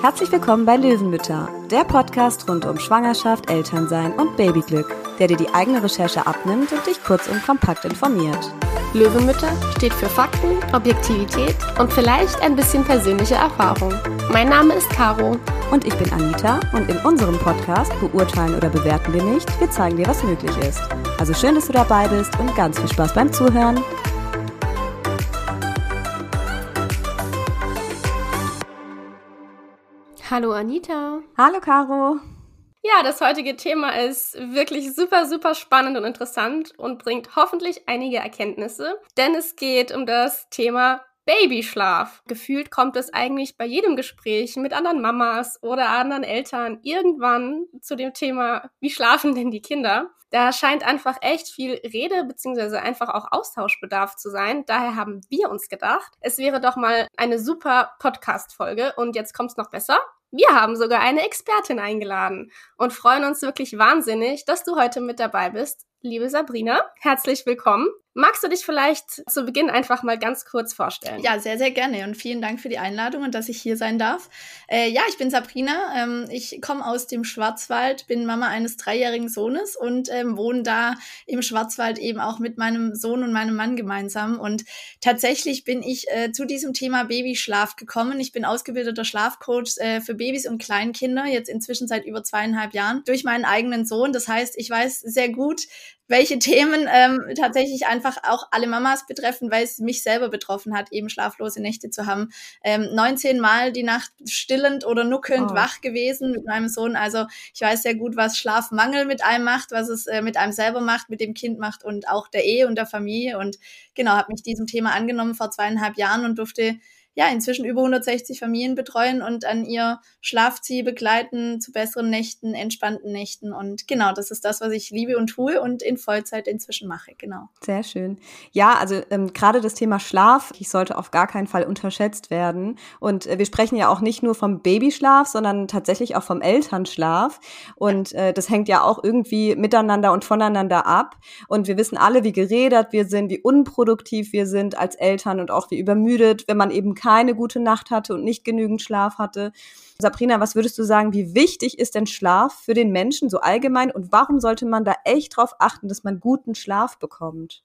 Herzlich willkommen bei Löwenmütter, der Podcast rund um Schwangerschaft, Elternsein und Babyglück, der dir die eigene Recherche abnimmt und dich kurz und kompakt informiert. Löwenmütter steht für Fakten, Objektivität und vielleicht ein bisschen persönliche Erfahrung. Mein Name ist Caro. Und ich bin Anita und in unserem Podcast beurteilen oder bewerten wir nicht, wir zeigen dir, was möglich ist. Also schön, dass du dabei bist und ganz viel Spaß beim Zuhören. Hallo Anita. Hallo Caro. Ja, das heutige Thema ist wirklich super, super spannend und interessant und bringt hoffentlich einige Erkenntnisse, denn es geht um das Thema Babyschlaf. Gefühlt kommt es eigentlich bei jedem Gespräch mit anderen Mamas oder anderen Eltern irgendwann zu dem Thema, wie schlafen denn die Kinder? Da scheint einfach echt viel Rede beziehungsweise einfach auch Austauschbedarf zu sein. Daher haben wir uns gedacht, es wäre doch mal eine super Podcast-Folge und jetzt kommt's noch besser. Wir haben sogar eine Expertin eingeladen und freuen uns wirklich wahnsinnig, dass du heute mit dabei bist. Liebe Sabrina, herzlich willkommen. Magst du dich vielleicht zu Beginn einfach mal ganz kurz vorstellen? Ja, sehr, sehr gerne und vielen Dank für die Einladung und dass ich hier sein darf. Äh, ja, ich bin Sabrina, ähm, ich komme aus dem Schwarzwald, bin Mama eines dreijährigen Sohnes und ähm, wohne da im Schwarzwald eben auch mit meinem Sohn und meinem Mann gemeinsam. Und tatsächlich bin ich äh, zu diesem Thema Babyschlaf gekommen. Ich bin ausgebildeter Schlafcoach äh, für Babys und Kleinkinder, jetzt inzwischen seit über zweieinhalb Jahren, durch meinen eigenen Sohn. Das heißt, ich weiß sehr gut, welche Themen ähm, tatsächlich einfach auch alle Mamas betreffen, weil es mich selber betroffen hat, eben schlaflose Nächte zu haben. Ähm, 19 Mal die Nacht stillend oder nuckelnd oh. wach gewesen mit meinem Sohn. Also ich weiß sehr gut, was Schlafmangel mit einem macht, was es äh, mit einem selber macht, mit dem Kind macht und auch der Ehe und der Familie. Und genau, habe mich diesem Thema angenommen vor zweieinhalb Jahren und durfte ja, inzwischen über 160 Familien betreuen und an ihr Schlafziel begleiten zu besseren Nächten, entspannten Nächten. Und genau, das ist das, was ich liebe und tue und in Vollzeit inzwischen mache. Genau. Sehr schön. Ja, also ähm, gerade das Thema Schlaf, ich sollte auf gar keinen Fall unterschätzt werden. Und äh, wir sprechen ja auch nicht nur vom Babyschlaf, sondern tatsächlich auch vom Elternschlaf. Und äh, das hängt ja auch irgendwie miteinander und voneinander ab. Und wir wissen alle, wie geredert wir sind, wie unproduktiv wir sind als Eltern und auch wie übermüdet, wenn man eben keine gute Nacht hatte und nicht genügend Schlaf hatte. Sabrina, was würdest du sagen, wie wichtig ist denn Schlaf für den Menschen so allgemein und warum sollte man da echt drauf achten, dass man guten Schlaf bekommt?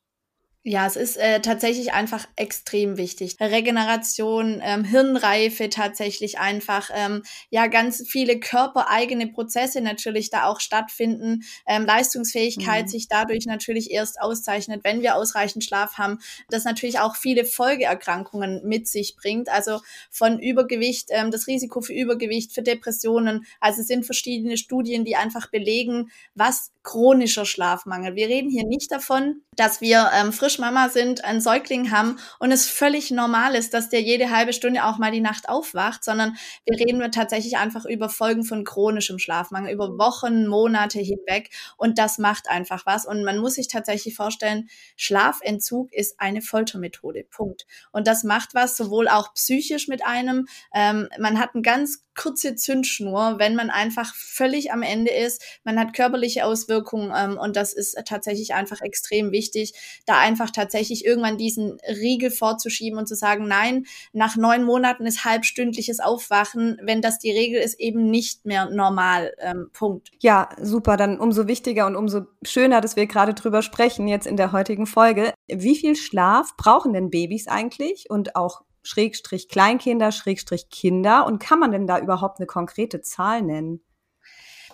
Ja, es ist äh, tatsächlich einfach extrem wichtig. Regeneration, ähm, Hirnreife tatsächlich einfach, ähm, ja, ganz viele körpereigene Prozesse natürlich da auch stattfinden, ähm, Leistungsfähigkeit mhm. sich dadurch natürlich erst auszeichnet, wenn wir ausreichend Schlaf haben, das natürlich auch viele Folgeerkrankungen mit sich bringt, also von Übergewicht, ähm, das Risiko für Übergewicht, für Depressionen, also es sind verschiedene Studien, die einfach belegen, was chronischer Schlafmangel. Wir reden hier nicht davon, dass wir ähm, frisch Mama sind, einen Säugling haben und es völlig normal ist, dass der jede halbe Stunde auch mal die Nacht aufwacht, sondern wir reden wir tatsächlich einfach über Folgen von chronischem Schlafmangel, über Wochen, Monate hinweg und das macht einfach was und man muss sich tatsächlich vorstellen, Schlafentzug ist eine Foltermethode, Punkt. Und das macht was sowohl auch psychisch mit einem, ähm, man hat einen ganz kurze Zündschnur, wenn man einfach völlig am Ende ist. Man hat körperliche Auswirkungen ähm, und das ist tatsächlich einfach extrem wichtig, da einfach tatsächlich irgendwann diesen Riegel vorzuschieben und zu sagen, nein, nach neun Monaten ist halbstündliches Aufwachen, wenn das die Regel ist, eben nicht mehr normal. Ähm, Punkt. Ja, super. Dann umso wichtiger und umso schöner, dass wir gerade drüber sprechen jetzt in der heutigen Folge. Wie viel Schlaf brauchen denn Babys eigentlich und auch Schrägstrich Kleinkinder, Schrägstrich Kinder? Und kann man denn da überhaupt eine konkrete Zahl nennen?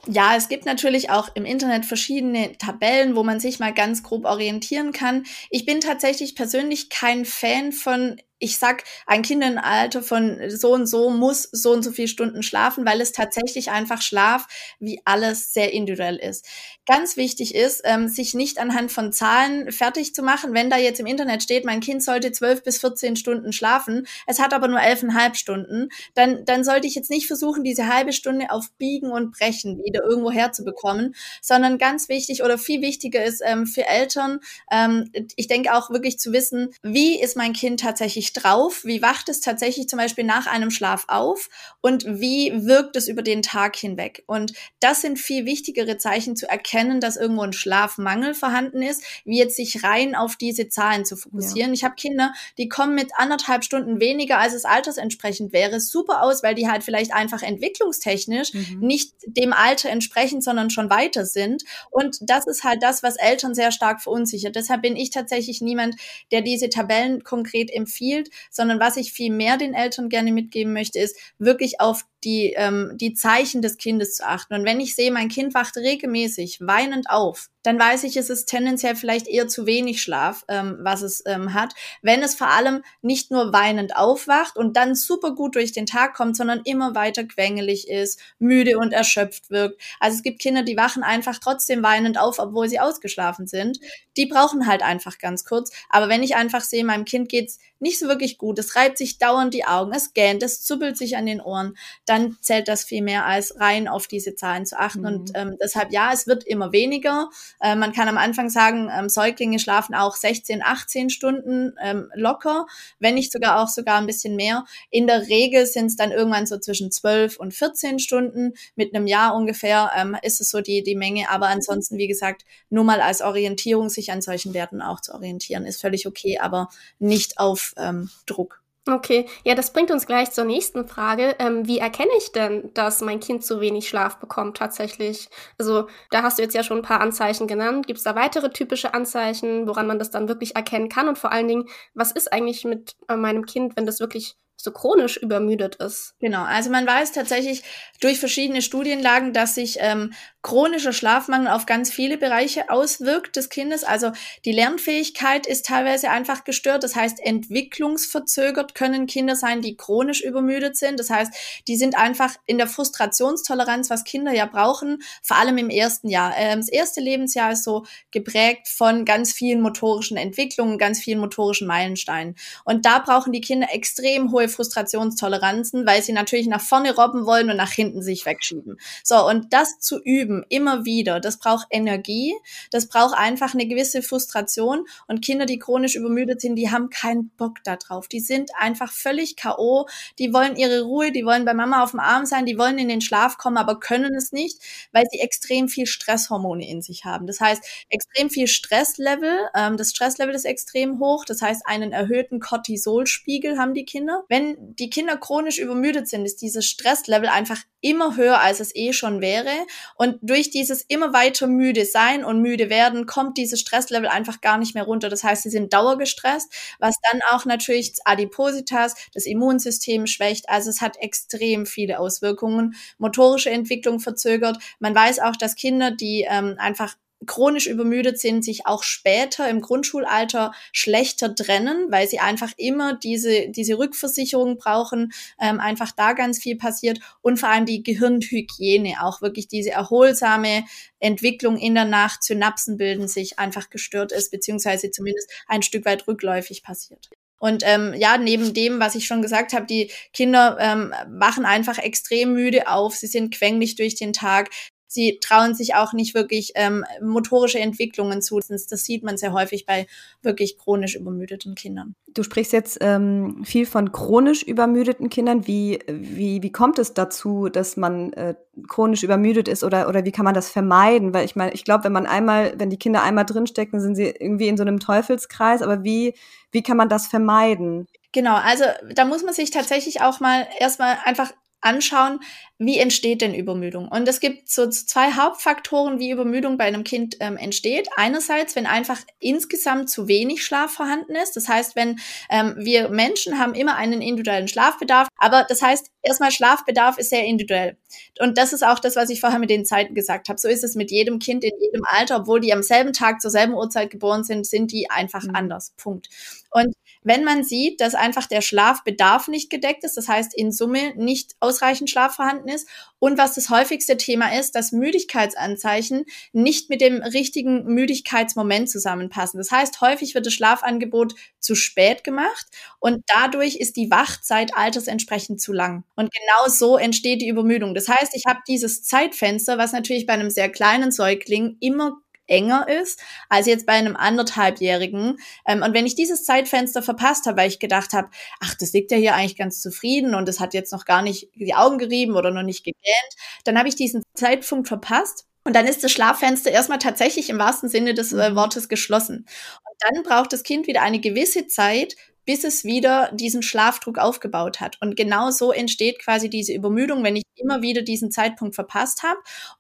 Ja, es gibt natürlich auch im Internet verschiedene Tabellen, wo man sich mal ganz grob orientieren kann. Ich bin tatsächlich persönlich kein Fan von ich sag, ein Kind im Alter von so und so muss so und so viele Stunden schlafen, weil es tatsächlich einfach Schlaf wie alles sehr individuell ist. Ganz wichtig ist, ähm, sich nicht anhand von Zahlen fertig zu machen. Wenn da jetzt im Internet steht, mein Kind sollte zwölf bis 14 Stunden schlafen, es hat aber nur elfeinhalb Stunden, dann, dann sollte ich jetzt nicht versuchen, diese halbe Stunde auf Biegen und Brechen wieder irgendwo herzubekommen, sondern ganz wichtig oder viel wichtiger ist ähm, für Eltern, ähm, ich denke auch wirklich zu wissen, wie ist mein Kind tatsächlich ich drauf? Wie wacht es tatsächlich zum Beispiel nach einem Schlaf auf? Und wie wirkt es über den Tag hinweg? Und das sind viel wichtigere Zeichen zu erkennen, dass irgendwo ein Schlafmangel vorhanden ist, wie jetzt sich rein auf diese Zahlen zu fokussieren. Ja. Ich habe Kinder, die kommen mit anderthalb Stunden weniger, als es altersentsprechend wäre, super aus, weil die halt vielleicht einfach entwicklungstechnisch mhm. nicht dem Alter entsprechen, sondern schon weiter sind. Und das ist halt das, was Eltern sehr stark verunsichert. Deshalb bin ich tatsächlich niemand, der diese Tabellen konkret empfiehlt, sondern was ich viel mehr den Eltern gerne mitgeben möchte, ist wirklich auf die, ähm, die Zeichen des Kindes zu achten. Und wenn ich sehe, mein Kind wacht regelmäßig weinend auf, dann weiß ich, es ist tendenziell vielleicht eher zu wenig Schlaf, ähm, was es ähm, hat. Wenn es vor allem nicht nur weinend aufwacht und dann super gut durch den Tag kommt, sondern immer weiter quengelig ist, müde und erschöpft wirkt. Also es gibt Kinder, die wachen einfach trotzdem weinend auf, obwohl sie ausgeschlafen sind. Die brauchen halt einfach ganz kurz. Aber wenn ich einfach sehe, meinem Kind geht's nicht so wirklich gut, es reibt sich dauernd die Augen, es gähnt, es zuppelt sich an den Ohren, dann zählt das viel mehr als rein auf diese Zahlen zu achten. Mhm. Und ähm, deshalb, ja, es wird immer weniger. Äh, man kann am Anfang sagen, ähm, Säuglinge schlafen auch 16, 18 Stunden ähm, locker, wenn nicht sogar auch sogar ein bisschen mehr. In der Regel sind es dann irgendwann so zwischen 12 und 14 Stunden. Mit einem Jahr ungefähr ähm, ist es so die, die Menge. Aber ansonsten, wie gesagt, nur mal als Orientierung, sich an solchen Werten auch zu orientieren, ist völlig okay, aber nicht auf ähm, Druck. Okay, ja, das bringt uns gleich zur nächsten Frage. Ähm, wie erkenne ich denn, dass mein Kind zu wenig Schlaf bekommt tatsächlich? Also da hast du jetzt ja schon ein paar Anzeichen genannt. Gibt es da weitere typische Anzeichen, woran man das dann wirklich erkennen kann? Und vor allen Dingen, was ist eigentlich mit äh, meinem Kind, wenn das wirklich so chronisch übermüdet ist. Genau, also man weiß tatsächlich durch verschiedene Studienlagen, dass sich ähm, chronischer Schlafmangel auf ganz viele Bereiche auswirkt des Kindes. Also die Lernfähigkeit ist teilweise einfach gestört. Das heißt, entwicklungsverzögert können Kinder sein, die chronisch übermüdet sind. Das heißt, die sind einfach in der Frustrationstoleranz, was Kinder ja brauchen, vor allem im ersten Jahr. Ähm, das erste Lebensjahr ist so geprägt von ganz vielen motorischen Entwicklungen, ganz vielen motorischen Meilensteinen. Und da brauchen die Kinder extrem hohe Frustrationstoleranzen, weil sie natürlich nach vorne robben wollen und nach hinten sich wegschieben. So, und das zu üben, immer wieder, das braucht Energie, das braucht einfach eine gewisse Frustration. Und Kinder, die chronisch übermüdet sind, die haben keinen Bock da drauf. Die sind einfach völlig K.O., die wollen ihre Ruhe, die wollen bei Mama auf dem Arm sein, die wollen in den Schlaf kommen, aber können es nicht, weil sie extrem viel Stresshormone in sich haben. Das heißt, extrem viel Stresslevel, ähm, das Stresslevel ist extrem hoch, das heißt, einen erhöhten Cortisolspiegel haben die Kinder. Wenn wenn die Kinder chronisch übermüdet sind, ist dieses Stresslevel einfach immer höher, als es eh schon wäre. Und durch dieses immer weiter müde sein und müde werden, kommt dieses Stresslevel einfach gar nicht mehr runter. Das heißt, sie sind dauergestresst, was dann auch natürlich Adipositas, das Immunsystem schwächt. Also es hat extrem viele Auswirkungen. Motorische Entwicklung verzögert. Man weiß auch, dass Kinder, die ähm, einfach chronisch übermüdet sind, sich auch später im Grundschulalter schlechter trennen, weil sie einfach immer diese, diese Rückversicherung brauchen, ähm, einfach da ganz viel passiert und vor allem die Gehirnhygiene, auch wirklich diese erholsame Entwicklung in der Nacht, Synapsen bilden sich einfach gestört ist, beziehungsweise zumindest ein Stück weit rückläufig passiert. Und ähm, ja, neben dem, was ich schon gesagt habe, die Kinder ähm, wachen einfach extrem müde auf, sie sind quengelig durch den Tag, sie trauen sich auch nicht wirklich ähm, motorische Entwicklungen zu. Das sieht man sehr häufig bei wirklich chronisch übermüdeten Kindern. Du sprichst jetzt ähm, viel von chronisch übermüdeten Kindern. Wie, wie, wie kommt es dazu, dass man äh, chronisch übermüdet ist oder, oder wie kann man das vermeiden? Weil ich meine, ich glaube, wenn man einmal, wenn die Kinder einmal drinstecken, sind sie irgendwie in so einem Teufelskreis. Aber wie, wie kann man das vermeiden? Genau, also da muss man sich tatsächlich auch mal erstmal einfach anschauen, wie entsteht denn Übermüdung? Und es gibt so zwei Hauptfaktoren, wie Übermüdung bei einem Kind ähm, entsteht. Einerseits, wenn einfach insgesamt zu wenig Schlaf vorhanden ist. Das heißt, wenn ähm, wir Menschen haben immer einen individuellen Schlafbedarf, aber das heißt, erstmal Schlafbedarf ist sehr individuell. Und das ist auch das, was ich vorher mit den Zeiten gesagt habe. So ist es mit jedem Kind in jedem Alter, obwohl die am selben Tag zur selben Uhrzeit geboren sind, sind die einfach mhm. anders. Punkt. Und wenn man sieht, dass einfach der Schlafbedarf nicht gedeckt ist, das heißt in Summe nicht ausreichend Schlaf vorhanden ist und was das häufigste Thema ist, dass Müdigkeitsanzeichen nicht mit dem richtigen Müdigkeitsmoment zusammenpassen. Das heißt, häufig wird das Schlafangebot zu spät gemacht und dadurch ist die Wachzeit altersentsprechend zu lang. Und genau so entsteht die Übermüdung. Das heißt, ich habe dieses Zeitfenster, was natürlich bei einem sehr kleinen Säugling immer enger ist als jetzt bei einem anderthalbjährigen. Ähm, und wenn ich dieses Zeitfenster verpasst habe, weil ich gedacht habe, ach, das liegt ja hier eigentlich ganz zufrieden und es hat jetzt noch gar nicht die Augen gerieben oder noch nicht gegähnt, dann habe ich diesen Zeitpunkt verpasst. Und dann ist das Schlaffenster erstmal tatsächlich im wahrsten Sinne des äh, mhm. Wortes geschlossen. Und dann braucht das Kind wieder eine gewisse Zeit, bis es wieder diesen Schlafdruck aufgebaut hat. Und genau so entsteht quasi diese Übermüdung, wenn ich immer wieder diesen Zeitpunkt verpasst habe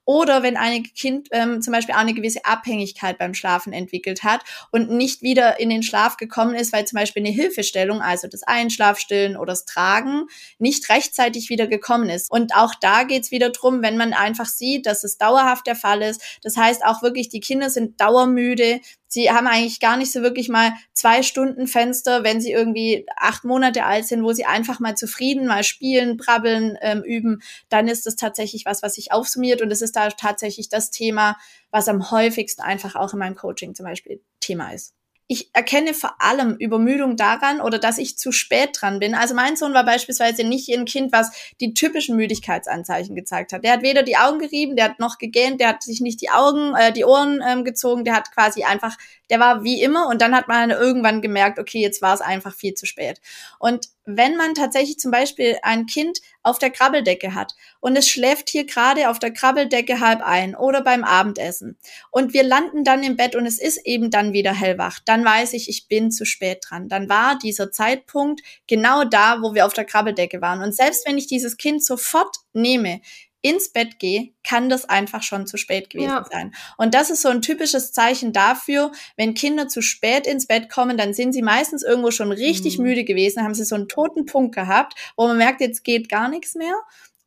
oder wenn ein Kind ähm, zum Beispiel auch eine gewisse Abhängigkeit beim Schlafen entwickelt hat und nicht wieder in den Schlaf gekommen ist, weil zum Beispiel eine Hilfestellung, also das Einschlafstillen oder das Tragen, nicht rechtzeitig wieder gekommen ist. Und auch da geht's wieder drum, wenn man einfach sieht, dass es dauerhaft der Fall ist. Das heißt auch wirklich, die Kinder sind dauermüde, Sie haben eigentlich gar nicht so wirklich mal zwei Stunden Fenster, wenn sie irgendwie acht Monate alt sind, wo sie einfach mal zufrieden mal spielen, brabbeln, ähm, üben. Dann ist das tatsächlich was, was sich aufsummiert und es ist da tatsächlich das Thema, was am häufigsten einfach auch in meinem Coaching zum Beispiel Thema ist ich erkenne vor allem Übermüdung daran oder dass ich zu spät dran bin. Also mein Sohn war beispielsweise nicht ein Kind, was die typischen Müdigkeitsanzeichen gezeigt hat. Der hat weder die Augen gerieben, der hat noch gegähnt, der hat sich nicht die Augen, äh, die Ohren ähm, gezogen, der hat quasi einfach, der war wie immer und dann hat man irgendwann gemerkt, okay, jetzt war es einfach viel zu spät. Und wenn man tatsächlich zum Beispiel ein Kind auf der Krabbeldecke hat und es schläft hier gerade auf der Krabbeldecke halb ein oder beim Abendessen und wir landen dann im Bett und es ist eben dann wieder hellwach, dann weiß ich, ich bin zu spät dran. Dann war dieser Zeitpunkt genau da, wo wir auf der Krabbeldecke waren. Und selbst wenn ich dieses Kind sofort nehme, ins Bett gehe, kann das einfach schon zu spät gewesen ja. sein. Und das ist so ein typisches Zeichen dafür, wenn Kinder zu spät ins Bett kommen, dann sind sie meistens irgendwo schon richtig mhm. müde gewesen, haben sie so einen toten Punkt gehabt, wo man merkt, jetzt geht gar nichts mehr.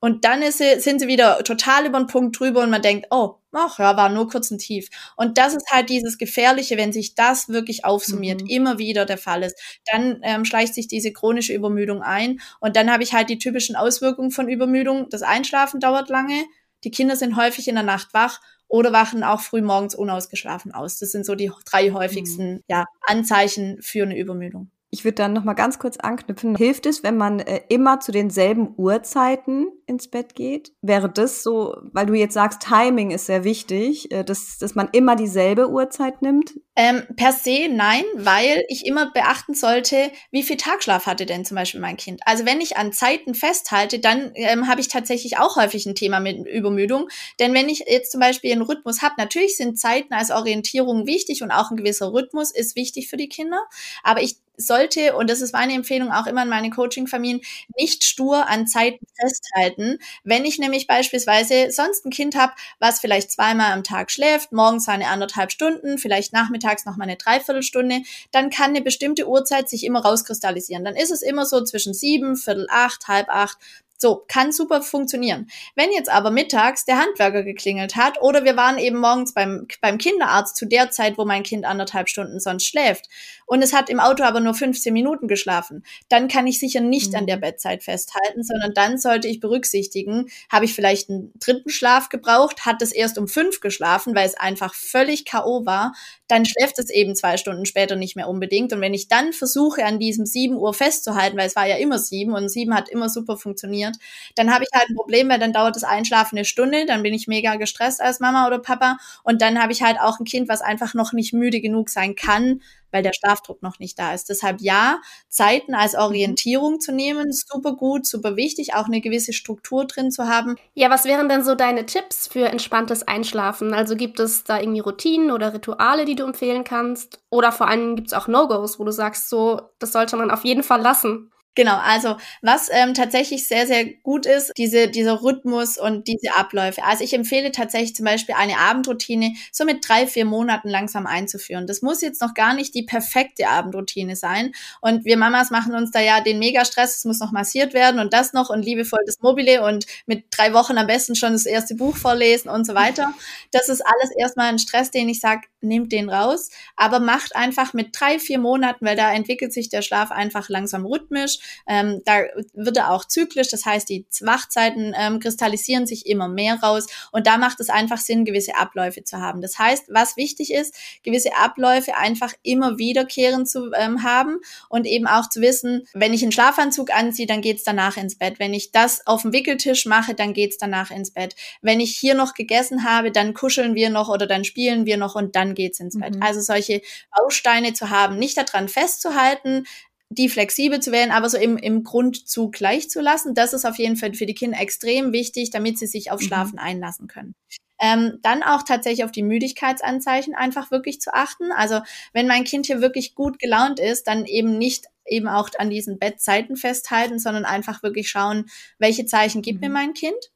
Und dann sie, sind sie wieder total über den Punkt drüber und man denkt, oh, ach ja, war nur kurz ein Tief. Und das ist halt dieses Gefährliche, wenn sich das wirklich aufsummiert, mhm. immer wieder der Fall ist. Dann ähm, schleicht sich diese chronische Übermüdung ein und dann habe ich halt die typischen Auswirkungen von Übermüdung. Das Einschlafen dauert lange, die Kinder sind häufig in der Nacht wach oder wachen auch früh morgens unausgeschlafen aus. Das sind so die drei häufigsten mhm. ja, Anzeichen für eine Übermüdung. Ich würde dann noch mal ganz kurz anknüpfen. Hilft es, wenn man äh, immer zu denselben Uhrzeiten ins Bett geht? Wäre das so, weil du jetzt sagst, Timing ist sehr wichtig, äh, dass, dass man immer dieselbe Uhrzeit nimmt? Ähm, per se nein, weil ich immer beachten sollte, wie viel Tagschlaf hatte denn zum Beispiel mein Kind. Also wenn ich an Zeiten festhalte, dann ähm, habe ich tatsächlich auch häufig ein Thema mit Übermüdung. Denn wenn ich jetzt zum Beispiel einen Rhythmus habe, natürlich sind Zeiten als Orientierung wichtig und auch ein gewisser Rhythmus ist wichtig für die Kinder. Aber ich sollte, und das ist meine Empfehlung auch immer in meine Coaching-Familien, nicht stur an Zeiten festhalten. Wenn ich nämlich beispielsweise sonst ein Kind habe, was vielleicht zweimal am Tag schläft, morgens eine anderthalb Stunden, vielleicht nachmittags noch mal eine Dreiviertelstunde, dann kann eine bestimmte Uhrzeit sich immer rauskristallisieren. Dann ist es immer so zwischen sieben, viertel acht, halb acht, so, kann super funktionieren. Wenn jetzt aber mittags der Handwerker geklingelt hat oder wir waren eben morgens beim, beim Kinderarzt zu der Zeit, wo mein Kind anderthalb Stunden sonst schläft und es hat im Auto aber nur 15 Minuten geschlafen, dann kann ich sicher nicht mhm. an der mhm. Bettzeit festhalten, sondern dann sollte ich berücksichtigen, habe ich vielleicht einen dritten Schlaf gebraucht, hat es erst um fünf geschlafen, weil es einfach völlig K.O. war, dann schläft es eben zwei Stunden später nicht mehr unbedingt. Und wenn ich dann versuche, an diesem 7 Uhr festzuhalten, weil es war ja immer 7 und 7 hat immer super funktioniert, dann habe ich halt ein Problem, weil dann dauert das Einschlafen eine Stunde, dann bin ich mega gestresst als Mama oder Papa und dann habe ich halt auch ein Kind, was einfach noch nicht müde genug sein kann, weil der Schlafdruck noch nicht da ist. Deshalb ja, Zeiten als Orientierung zu nehmen, super gut, super wichtig, auch eine gewisse Struktur drin zu haben. Ja, was wären denn so deine Tipps für entspanntes Einschlafen? Also gibt es da irgendwie Routinen oder Rituale, die du empfehlen kannst? Oder vor allem gibt es auch No-Gos, wo du sagst, so, das sollte man auf jeden Fall lassen? Genau, also was ähm, tatsächlich sehr, sehr gut ist, diese, dieser Rhythmus und diese Abläufe. Also ich empfehle tatsächlich zum Beispiel eine Abendroutine so mit drei, vier Monaten langsam einzuführen. Das muss jetzt noch gar nicht die perfekte Abendroutine sein. Und wir Mamas machen uns da ja den Megastress, es muss noch massiert werden und das noch und liebevoll das Mobile und mit drei Wochen am besten schon das erste Buch vorlesen und so weiter. Das ist alles erstmal ein Stress, den ich sage, nehmt den raus, aber macht einfach mit drei, vier Monaten, weil da entwickelt sich der Schlaf einfach langsam rhythmisch, ähm, da wird er auch zyklisch, das heißt, die Wachzeiten ähm, kristallisieren sich immer mehr raus und da macht es einfach Sinn, gewisse Abläufe zu haben. Das heißt, was wichtig ist, gewisse Abläufe einfach immer wiederkehrend zu ähm, haben und eben auch zu wissen, wenn ich einen Schlafanzug anziehe, dann geht's danach ins Bett. Wenn ich das auf dem Wickeltisch mache, dann geht's danach ins Bett. Wenn ich hier noch gegessen habe, dann kuscheln wir noch oder dann spielen wir noch und dann geht's ins Bett. Mhm. Also solche Bausteine zu haben, nicht daran festzuhalten, die flexibel zu wählen, aber so im, im Grundzug gleich zu lassen, das ist auf jeden Fall für die Kinder extrem wichtig, damit sie sich auf mhm. Schlafen mhm. einlassen können. Ähm, dann auch tatsächlich auf die Müdigkeitsanzeichen einfach wirklich zu achten. Also wenn mein Kind hier wirklich gut gelaunt ist, dann eben nicht eben auch an diesen Bettzeiten festhalten, sondern einfach wirklich schauen, welche Zeichen gibt mhm. mir mein Kind.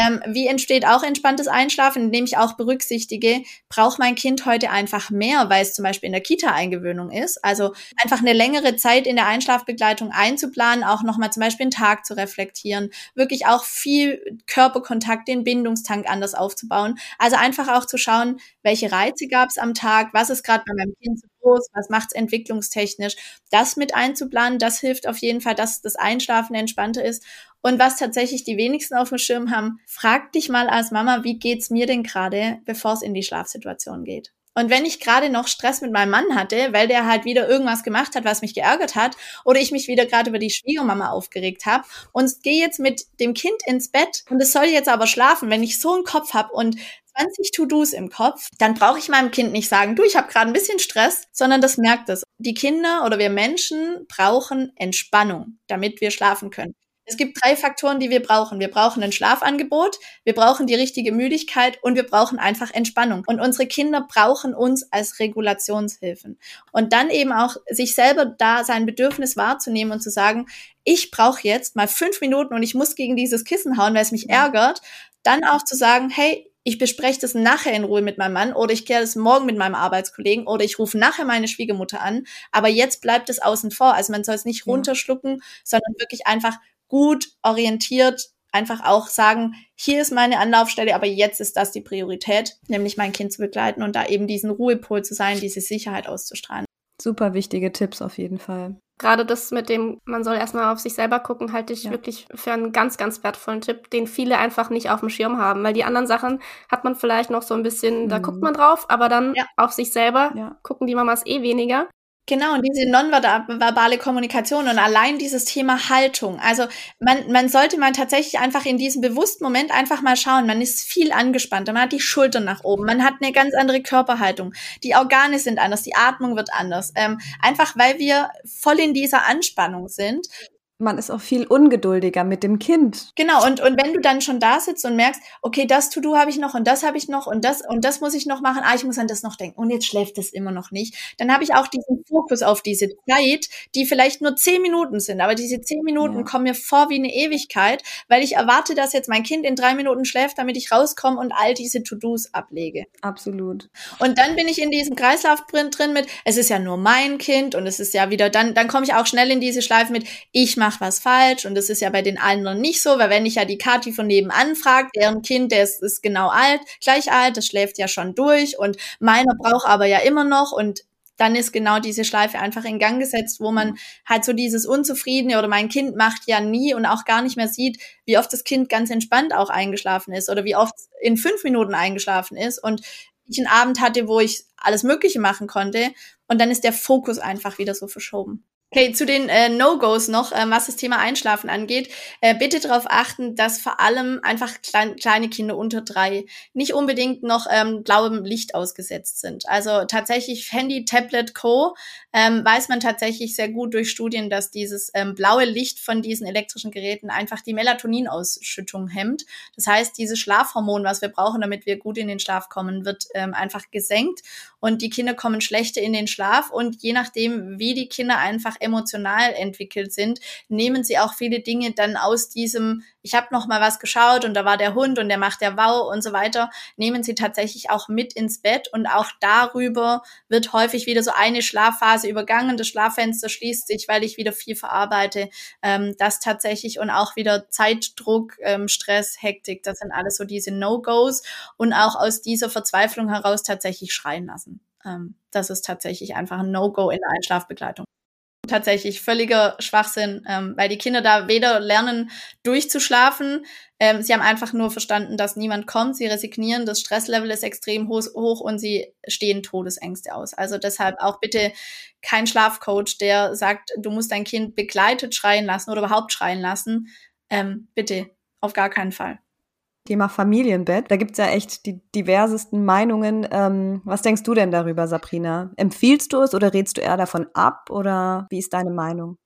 Ähm, wie entsteht auch entspanntes Einschlafen, indem ich auch berücksichtige, braucht mein Kind heute einfach mehr, weil es zum Beispiel in der Kita-Eingewöhnung ist. Also einfach eine längere Zeit in der Einschlafbegleitung einzuplanen, auch nochmal zum Beispiel einen Tag zu reflektieren, wirklich auch viel Körperkontakt, den Bindungstank anders aufzubauen. Also einfach auch zu schauen, welche Reize gab es am Tag, was ist gerade bei meinem Kind so groß, was macht es entwicklungstechnisch. Das mit einzuplanen, das hilft auf jeden Fall, dass das Einschlafen entspannter ist. Und was tatsächlich die wenigsten auf dem Schirm haben, frag dich mal als Mama, wie geht's mir denn gerade, bevor es in die Schlafsituation geht. Und wenn ich gerade noch Stress mit meinem Mann hatte, weil der halt wieder irgendwas gemacht hat, was mich geärgert hat, oder ich mich wieder gerade über die Schwiegermama aufgeregt habe und gehe jetzt mit dem Kind ins Bett und es soll jetzt aber schlafen, wenn ich so einen Kopf habe und 20 To-Dos im Kopf, dann brauche ich meinem Kind nicht sagen, du, ich habe gerade ein bisschen Stress, sondern das merkt es. Die Kinder oder wir Menschen brauchen Entspannung, damit wir schlafen können. Es gibt drei Faktoren, die wir brauchen. Wir brauchen ein Schlafangebot, wir brauchen die richtige Müdigkeit und wir brauchen einfach Entspannung. Und unsere Kinder brauchen uns als Regulationshilfen. Und dann eben auch sich selber da sein Bedürfnis wahrzunehmen und zu sagen, ich brauche jetzt mal fünf Minuten und ich muss gegen dieses Kissen hauen, weil es mich ärgert. Dann auch zu sagen, hey, ich bespreche das nachher in Ruhe mit meinem Mann oder ich kläre das morgen mit meinem Arbeitskollegen oder ich rufe nachher meine Schwiegermutter an. Aber jetzt bleibt es außen vor. Also man soll es nicht runterschlucken, sondern wirklich einfach gut orientiert einfach auch sagen, hier ist meine Anlaufstelle, aber jetzt ist das die Priorität, nämlich mein Kind zu begleiten und da eben diesen Ruhepol zu sein, diese Sicherheit auszustrahlen. Super wichtige Tipps auf jeden Fall. Gerade das mit dem, man soll erstmal auf sich selber gucken, halte ich ja. wirklich für einen ganz, ganz wertvollen Tipp, den viele einfach nicht auf dem Schirm haben, weil die anderen Sachen hat man vielleicht noch so ein bisschen, mhm. da guckt man drauf, aber dann ja. auf sich selber ja. gucken die Mamas eh weniger. Genau, und diese nonverbale Kommunikation und allein dieses Thema Haltung. Also man, man sollte mal tatsächlich einfach in diesem bewussten Moment einfach mal schauen, man ist viel angespannter, man hat die Schultern nach oben, man hat eine ganz andere Körperhaltung, die Organe sind anders, die Atmung wird anders. Ähm, einfach weil wir voll in dieser Anspannung sind man ist auch viel ungeduldiger mit dem Kind. Genau, und, und wenn du dann schon da sitzt und merkst, okay, das To-Do habe ich noch und das habe ich noch und das und das muss ich noch machen, ah, ich muss an das noch denken und jetzt schläft es immer noch nicht, dann habe ich auch diesen Fokus auf diese Zeit, die vielleicht nur zehn Minuten sind, aber diese zehn Minuten ja. kommen mir vor wie eine Ewigkeit, weil ich erwarte, dass jetzt mein Kind in drei Minuten schläft, damit ich rauskomme und all diese To-Dos ablege. Absolut. Und dann bin ich in diesem Kreislauf drin, drin mit, es ist ja nur mein Kind und es ist ja wieder, dann, dann komme ich auch schnell in diese Schleife mit, ich mache mache was falsch. Und das ist ja bei den anderen nicht so, weil wenn ich ja die Kati von nebenan frage, deren Kind, der ist, ist genau alt, gleich alt, das schläft ja schon durch. Und meiner braucht aber ja immer noch. Und dann ist genau diese Schleife einfach in Gang gesetzt, wo man halt so dieses Unzufriedene oder mein Kind macht ja nie und auch gar nicht mehr sieht, wie oft das Kind ganz entspannt auch eingeschlafen ist oder wie oft in fünf Minuten eingeschlafen ist. Und ich einen Abend hatte, wo ich alles Mögliche machen konnte. Und dann ist der Fokus einfach wieder so verschoben. Okay, zu den äh, No-Gos noch, äh, was das Thema Einschlafen angeht. Äh, bitte darauf achten, dass vor allem einfach klein, kleine Kinder unter drei nicht unbedingt noch ähm, blauem Licht ausgesetzt sind. Also tatsächlich Handy, Tablet, Co. Ähm, weiß man tatsächlich sehr gut durch Studien, dass dieses ähm, blaue Licht von diesen elektrischen Geräten einfach die Melatoninausschüttung hemmt. Das heißt, dieses Schlafhormon, was wir brauchen, damit wir gut in den Schlaf kommen, wird ähm, einfach gesenkt und die Kinder kommen schlechter in den Schlaf und je nachdem, wie die Kinder einfach emotional entwickelt sind, nehmen sie auch viele Dinge dann aus diesem, ich habe noch mal was geschaut und da war der Hund und der macht der Wow und so weiter, nehmen sie tatsächlich auch mit ins Bett und auch darüber wird häufig wieder so eine Schlafphase übergangen, das Schlaffenster schließt sich, weil ich wieder viel verarbeite, ähm, das tatsächlich und auch wieder Zeitdruck, ähm, Stress, Hektik, das sind alles so diese No-Gos und auch aus dieser Verzweiflung heraus tatsächlich schreien lassen. Ähm, das ist tatsächlich einfach ein No-Go in der Einschlafbegleitung tatsächlich völliger Schwachsinn, ähm, weil die Kinder da weder lernen, durchzuschlafen, ähm, sie haben einfach nur verstanden, dass niemand kommt, sie resignieren, das Stresslevel ist extrem hoch, hoch und sie stehen Todesängste aus. Also deshalb auch bitte kein Schlafcoach, der sagt, du musst dein Kind begleitet schreien lassen oder überhaupt schreien lassen. Ähm, bitte, auf gar keinen Fall. Thema Familienbett. Da gibt's ja echt die diversesten Meinungen. Ähm, was denkst du denn darüber, Sabrina? Empfiehlst du es oder rätst du eher davon ab oder wie ist deine Meinung?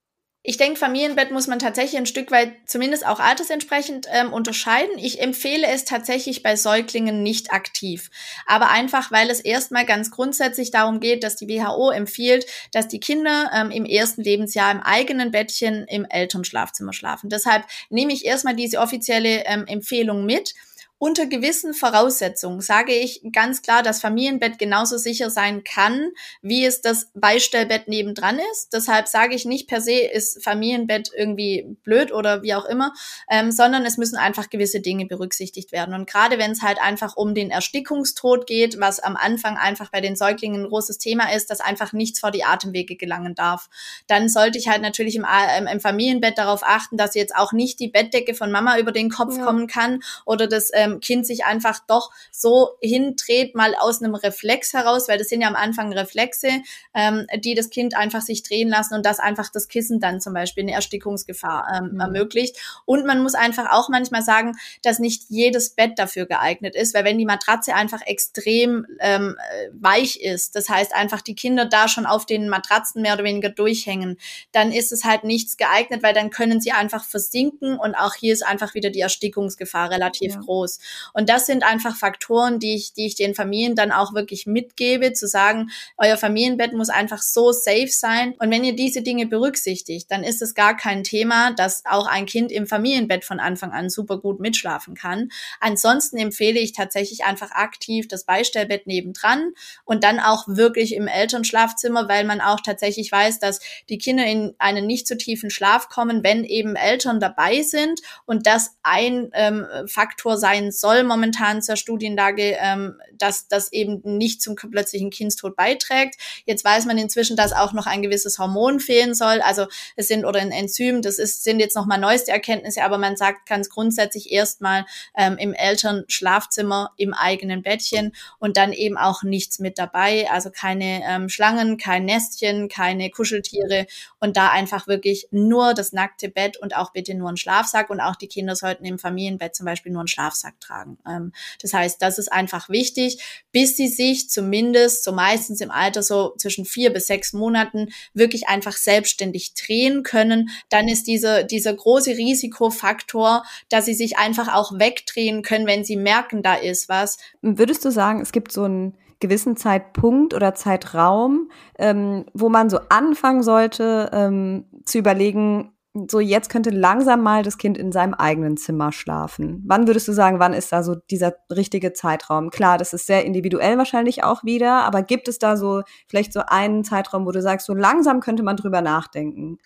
Ich denke, Familienbett muss man tatsächlich ein Stück weit, zumindest auch altersentsprechend, ähm, unterscheiden. Ich empfehle es tatsächlich bei Säuglingen nicht aktiv. Aber einfach, weil es erstmal ganz grundsätzlich darum geht, dass die WHO empfiehlt, dass die Kinder ähm, im ersten Lebensjahr im eigenen Bettchen im Elternschlafzimmer schlafen. Deshalb nehme ich erstmal diese offizielle ähm, Empfehlung mit. Unter gewissen Voraussetzungen sage ich ganz klar, dass Familienbett genauso sicher sein kann, wie es das Beistellbett nebendran ist. Deshalb sage ich nicht per se ist Familienbett irgendwie blöd oder wie auch immer, ähm, sondern es müssen einfach gewisse Dinge berücksichtigt werden. Und gerade wenn es halt einfach um den Erstickungstod geht, was am Anfang einfach bei den Säuglingen ein großes Thema ist, dass einfach nichts vor die Atemwege gelangen darf, dann sollte ich halt natürlich im, ähm, im Familienbett darauf achten, dass jetzt auch nicht die Bettdecke von Mama über den Kopf ja. kommen kann oder das ähm, ähm, Kind sich einfach doch so hindreht, mal aus einem Reflex heraus, weil das sind ja am Anfang Reflexe, ähm, die das Kind einfach sich drehen lassen und das einfach das Kissen dann zum Beispiel eine Erstickungsgefahr ähm, mhm. ermöglicht. Und man muss einfach auch manchmal sagen, dass nicht jedes Bett dafür geeignet ist, weil wenn die Matratze einfach extrem ähm, weich ist, das heißt einfach die Kinder da schon auf den Matratzen mehr oder weniger durchhängen, dann ist es halt nichts geeignet, weil dann können sie einfach versinken und auch hier ist einfach wieder die Erstickungsgefahr relativ ja. groß. Und das sind einfach Faktoren, die ich, die ich den Familien dann auch wirklich mitgebe, zu sagen, euer Familienbett muss einfach so safe sein. Und wenn ihr diese Dinge berücksichtigt, dann ist es gar kein Thema, dass auch ein Kind im Familienbett von Anfang an super gut mitschlafen kann. Ansonsten empfehle ich tatsächlich einfach aktiv das Beistellbett nebendran und dann auch wirklich im Elternschlafzimmer, weil man auch tatsächlich weiß, dass die Kinder in einen nicht zu tiefen Schlaf kommen, wenn eben Eltern dabei sind und das ein ähm, Faktor sein soll momentan zur Studienlage, ähm, dass das eben nicht zum plötzlichen Kindstod beiträgt. Jetzt weiß man inzwischen, dass auch noch ein gewisses Hormon fehlen soll. Also es sind oder ein Enzym, das ist, sind jetzt nochmal neueste Erkenntnisse, aber man sagt ganz grundsätzlich erstmal ähm, im Elternschlafzimmer im eigenen Bettchen und dann eben auch nichts mit dabei. Also keine ähm, Schlangen, kein Nestchen, keine Kuscheltiere und da einfach wirklich nur das nackte Bett und auch bitte nur ein Schlafsack und auch die Kinder sollten im Familienbett zum Beispiel nur einen Schlafsack tragen. Ähm, das heißt, das ist einfach wichtig, bis sie sich zumindest so meistens im Alter so zwischen vier bis sechs Monaten wirklich einfach selbstständig drehen können. Dann ist dieser, dieser große Risikofaktor, dass sie sich einfach auch wegdrehen können, wenn sie merken, da ist was. Würdest du sagen, es gibt so einen gewissen Zeitpunkt oder Zeitraum, ähm, wo man so anfangen sollte ähm, zu überlegen, so jetzt könnte langsam mal das Kind in seinem eigenen Zimmer schlafen. Wann würdest du sagen, wann ist da so dieser richtige Zeitraum? Klar, das ist sehr individuell wahrscheinlich auch wieder, aber gibt es da so vielleicht so einen Zeitraum, wo du sagst, so langsam könnte man drüber nachdenken?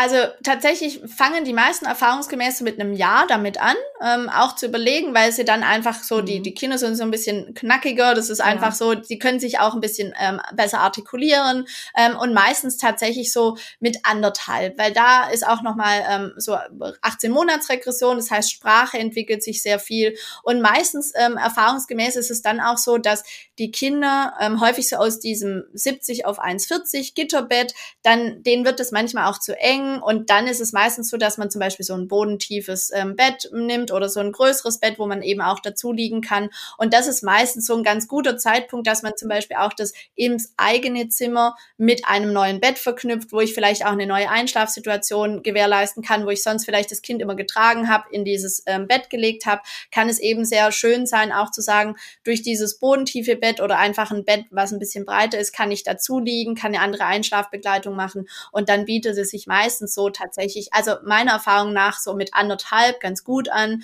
Also tatsächlich fangen die meisten erfahrungsgemäß mit einem Jahr damit an, ähm, auch zu überlegen, weil sie dann einfach so, mhm. die, die Kinder sind so ein bisschen knackiger, das ist einfach ja. so, die können sich auch ein bisschen ähm, besser artikulieren ähm, und meistens tatsächlich so mit anderthalb, weil da ist auch nochmal ähm, so 18 Monatsregression, das heißt Sprache entwickelt sich sehr viel und meistens ähm, erfahrungsgemäß ist es dann auch so, dass die Kinder ähm, häufig so aus diesem 70 auf 1,40 Gitterbett, dann denen wird es manchmal auch zu eng und dann ist es meistens so, dass man zum Beispiel so ein bodentiefes ähm, Bett nimmt oder so ein größeres Bett, wo man eben auch dazu liegen kann. Und das ist meistens so ein ganz guter Zeitpunkt, dass man zum Beispiel auch das ins eigene Zimmer mit einem neuen Bett verknüpft, wo ich vielleicht auch eine neue Einschlafsituation gewährleisten kann, wo ich sonst vielleicht das Kind immer getragen habe, in dieses ähm, Bett gelegt habe, kann es eben sehr schön sein, auch zu sagen, durch dieses bodentiefe Bett oder einfach ein Bett, was ein bisschen breiter ist, kann ich dazu liegen, kann eine andere Einschlafbegleitung machen und dann bietet es sich meistens meistens so tatsächlich, also meiner Erfahrung nach so mit anderthalb ganz gut an.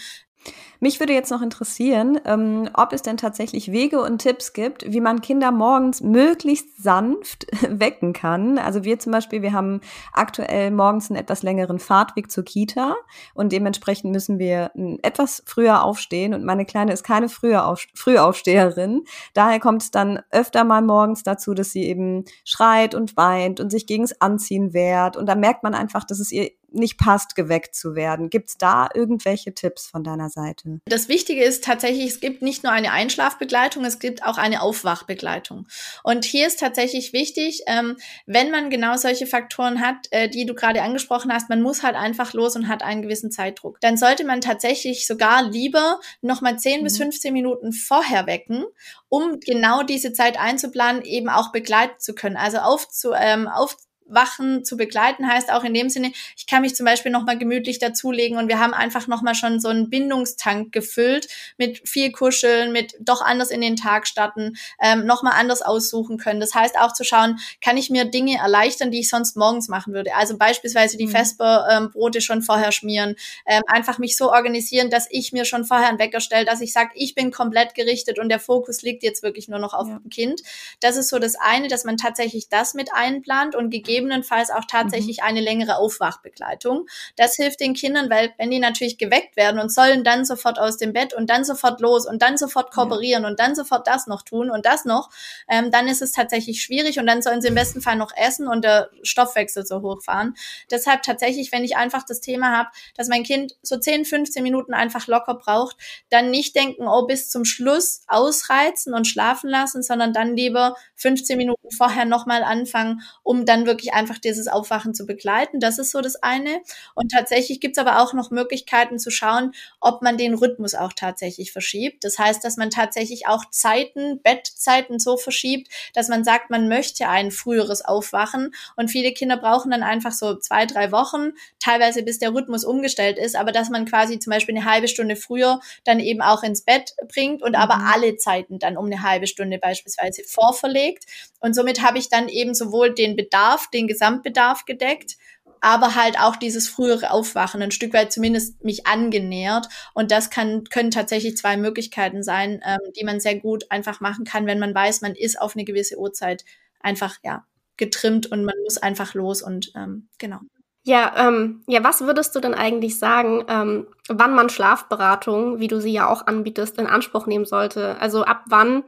Mich würde jetzt noch interessieren, ähm, ob es denn tatsächlich Wege und Tipps gibt, wie man Kinder morgens möglichst sanft wecken kann. Also wir zum Beispiel, wir haben aktuell morgens einen etwas längeren Fahrtweg zur Kita und dementsprechend müssen wir etwas früher aufstehen und meine Kleine ist keine Frühaufsteherin. Daher kommt es dann öfter mal morgens dazu, dass sie eben schreit und weint und sich gegens Anziehen wehrt und da merkt man einfach, dass es ihr nicht passt, geweckt zu werden. Gibt es da irgendwelche Tipps von deiner Seite? Das Wichtige ist tatsächlich, es gibt nicht nur eine Einschlafbegleitung, es gibt auch eine Aufwachbegleitung. Und hier ist tatsächlich wichtig, ähm, wenn man genau solche Faktoren hat, äh, die du gerade angesprochen hast, man muss halt einfach los und hat einen gewissen Zeitdruck. Dann sollte man tatsächlich sogar lieber nochmal 10 mhm. bis 15 Minuten vorher wecken, um genau diese Zeit einzuplanen, eben auch begleiten zu können. Also aufzu, ähm, auf Wachen zu begleiten heißt auch in dem Sinne, ich kann mich zum Beispiel nochmal gemütlich dazulegen und wir haben einfach nochmal schon so einen Bindungstank gefüllt mit viel Kuscheln, mit doch anders in den Tag starten, ähm, nochmal anders aussuchen können. Das heißt auch zu schauen, kann ich mir Dinge erleichtern, die ich sonst morgens machen würde. Also beispielsweise die mhm. Vesperbrote ähm, schon vorher schmieren, ähm, einfach mich so organisieren, dass ich mir schon vorher einen Wecker stelle, dass ich sage, ich bin komplett gerichtet und der Fokus liegt jetzt wirklich nur noch auf ja. dem Kind. Das ist so das eine, dass man tatsächlich das mit einplant und gegeben gegebenenfalls auch tatsächlich mhm. eine längere Aufwachbegleitung. Das hilft den Kindern, weil wenn die natürlich geweckt werden und sollen dann sofort aus dem Bett und dann sofort los und dann sofort kooperieren ja. und dann sofort das noch tun und das noch, ähm, dann ist es tatsächlich schwierig und dann sollen sie im besten Fall noch essen und der Stoffwechsel so hochfahren. Deshalb tatsächlich, wenn ich einfach das Thema habe, dass mein Kind so 10, 15 Minuten einfach locker braucht, dann nicht denken, oh, bis zum Schluss ausreizen und schlafen lassen, sondern dann lieber 15 Minuten vorher nochmal anfangen, um dann wirklich wirklich einfach dieses Aufwachen zu begleiten. Das ist so das eine. Und tatsächlich gibt es aber auch noch Möglichkeiten zu schauen, ob man den Rhythmus auch tatsächlich verschiebt. Das heißt, dass man tatsächlich auch Zeiten, Bettzeiten so verschiebt, dass man sagt, man möchte ein früheres Aufwachen. Und viele Kinder brauchen dann einfach so zwei, drei Wochen, teilweise bis der Rhythmus umgestellt ist, aber dass man quasi zum Beispiel eine halbe Stunde früher dann eben auch ins Bett bringt und aber mhm. alle Zeiten dann um eine halbe Stunde beispielsweise vorverlegt. Und somit habe ich dann eben sowohl den Bedarf, den Gesamtbedarf gedeckt, aber halt auch dieses frühere Aufwachen ein Stück weit zumindest mich angenähert. Und das kann, können tatsächlich zwei Möglichkeiten sein, ähm, die man sehr gut einfach machen kann, wenn man weiß, man ist auf eine gewisse Uhrzeit einfach, ja, getrimmt und man muss einfach los und ähm, genau. Ja, ähm, ja, was würdest du denn eigentlich sagen, ähm, wann man Schlafberatung, wie du sie ja auch anbietest, in Anspruch nehmen sollte? Also ab wann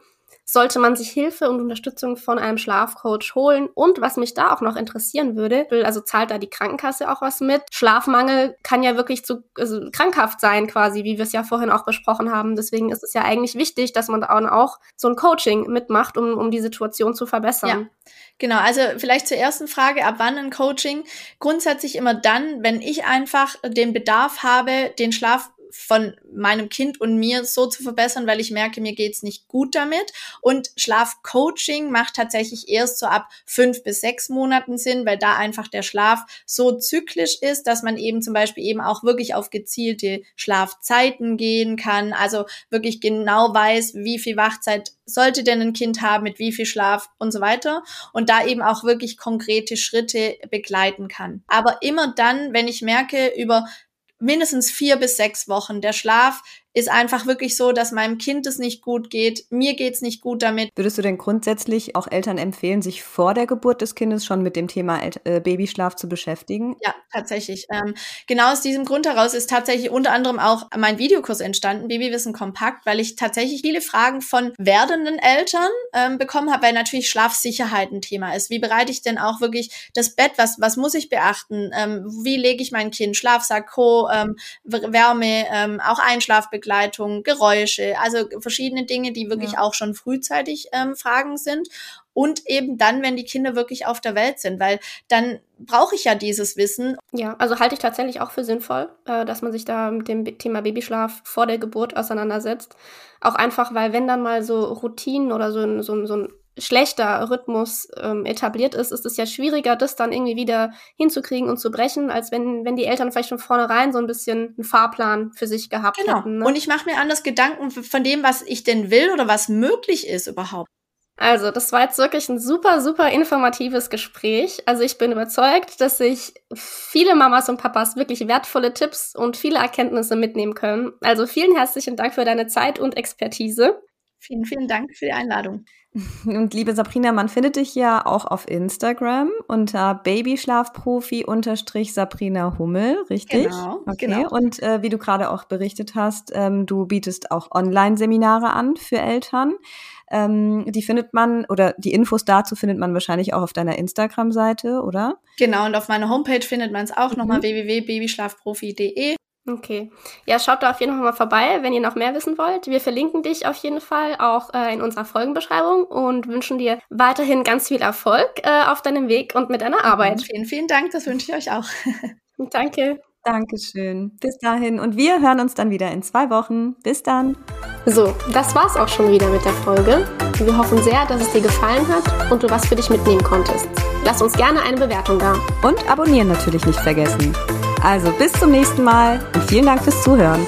sollte man sich Hilfe und Unterstützung von einem Schlafcoach holen. Und was mich da auch noch interessieren würde, also zahlt da die Krankenkasse auch was mit? Schlafmangel kann ja wirklich zu also krankhaft sein, quasi, wie wir es ja vorhin auch besprochen haben. Deswegen ist es ja eigentlich wichtig, dass man da auch so ein Coaching mitmacht, um, um die Situation zu verbessern. Ja. Genau, also vielleicht zur ersten Frage, ab wann ein Coaching? Grundsätzlich immer dann, wenn ich einfach den Bedarf habe, den Schlaf von meinem Kind und mir so zu verbessern, weil ich merke, mir geht's nicht gut damit. Und Schlafcoaching macht tatsächlich erst so ab fünf bis sechs Monaten Sinn, weil da einfach der Schlaf so zyklisch ist, dass man eben zum Beispiel eben auch wirklich auf gezielte Schlafzeiten gehen kann. Also wirklich genau weiß, wie viel Wachzeit sollte denn ein Kind haben, mit wie viel Schlaf und so weiter. Und da eben auch wirklich konkrete Schritte begleiten kann. Aber immer dann, wenn ich merke, über mindestens vier bis sechs Wochen. Der Schlaf ist einfach wirklich so, dass meinem Kind es nicht gut geht, mir geht's nicht gut damit. Würdest du denn grundsätzlich auch Eltern empfehlen, sich vor der Geburt des Kindes schon mit dem Thema äh, Babyschlaf zu beschäftigen? Ja, tatsächlich. Ähm, genau aus diesem Grund heraus ist tatsächlich unter anderem auch mein Videokurs entstanden, Babywissen kompakt, weil ich tatsächlich viele Fragen von werdenden Eltern ähm, bekommen habe, weil natürlich Schlafsicherheit ein Thema ist. Wie bereite ich denn auch wirklich das Bett? Was, was muss ich beachten? Ähm, wie lege ich mein Kind? Schlafsack, Co., ähm, Wärme, ähm, auch Einschlafbegleitung Begleitung, Geräusche, also verschiedene Dinge, die wirklich ja. auch schon frühzeitig ähm, Fragen sind. Und eben dann, wenn die Kinder wirklich auf der Welt sind, weil dann brauche ich ja dieses Wissen. Ja, also halte ich tatsächlich auch für sinnvoll, äh, dass man sich da mit dem Thema Babyschlaf vor der Geburt auseinandersetzt. Auch einfach, weil wenn dann mal so Routinen oder so, so, so ein schlechter Rhythmus ähm, etabliert ist, ist es ja schwieriger, das dann irgendwie wieder hinzukriegen und zu brechen, als wenn, wenn die Eltern vielleicht von vornherein so ein bisschen einen Fahrplan für sich gehabt genau. hätten. Ne? Und ich mache mir anders Gedanken von dem, was ich denn will oder was möglich ist überhaupt. Also, das war jetzt wirklich ein super, super informatives Gespräch. Also, ich bin überzeugt, dass sich viele Mamas und Papas wirklich wertvolle Tipps und viele Erkenntnisse mitnehmen können. Also, vielen herzlichen Dank für deine Zeit und Expertise. Vielen, vielen Dank für die Einladung. Und liebe Sabrina, man findet dich ja auch auf Instagram unter Babyschlafprofi unterstrich Sabrina Hummel, richtig? Genau. Okay. Genau. Und äh, wie du gerade auch berichtet hast, ähm, du bietest auch Online-Seminare an für Eltern. Ähm, die findet man oder die Infos dazu findet man wahrscheinlich auch auf deiner Instagram-Seite, oder? Genau, und auf meiner Homepage findet man es auch Mhm. nochmal www.babyschlafprofi.de. Okay. Ja, schaut da auf jeden Fall mal vorbei, wenn ihr noch mehr wissen wollt. Wir verlinken dich auf jeden Fall auch äh, in unserer Folgenbeschreibung und wünschen dir weiterhin ganz viel Erfolg äh, auf deinem Weg und mit deiner Arbeit. Vielen, vielen Dank, das wünsche ich euch auch. Danke. Dankeschön. Bis dahin. Und wir hören uns dann wieder in zwei Wochen. Bis dann. So, das war's auch schon wieder mit der Folge. Wir hoffen sehr, dass es dir gefallen hat und du was für dich mitnehmen konntest. Lass uns gerne eine Bewertung da. Und abonnieren natürlich nicht vergessen. Also bis zum nächsten Mal und vielen Dank fürs Zuhören.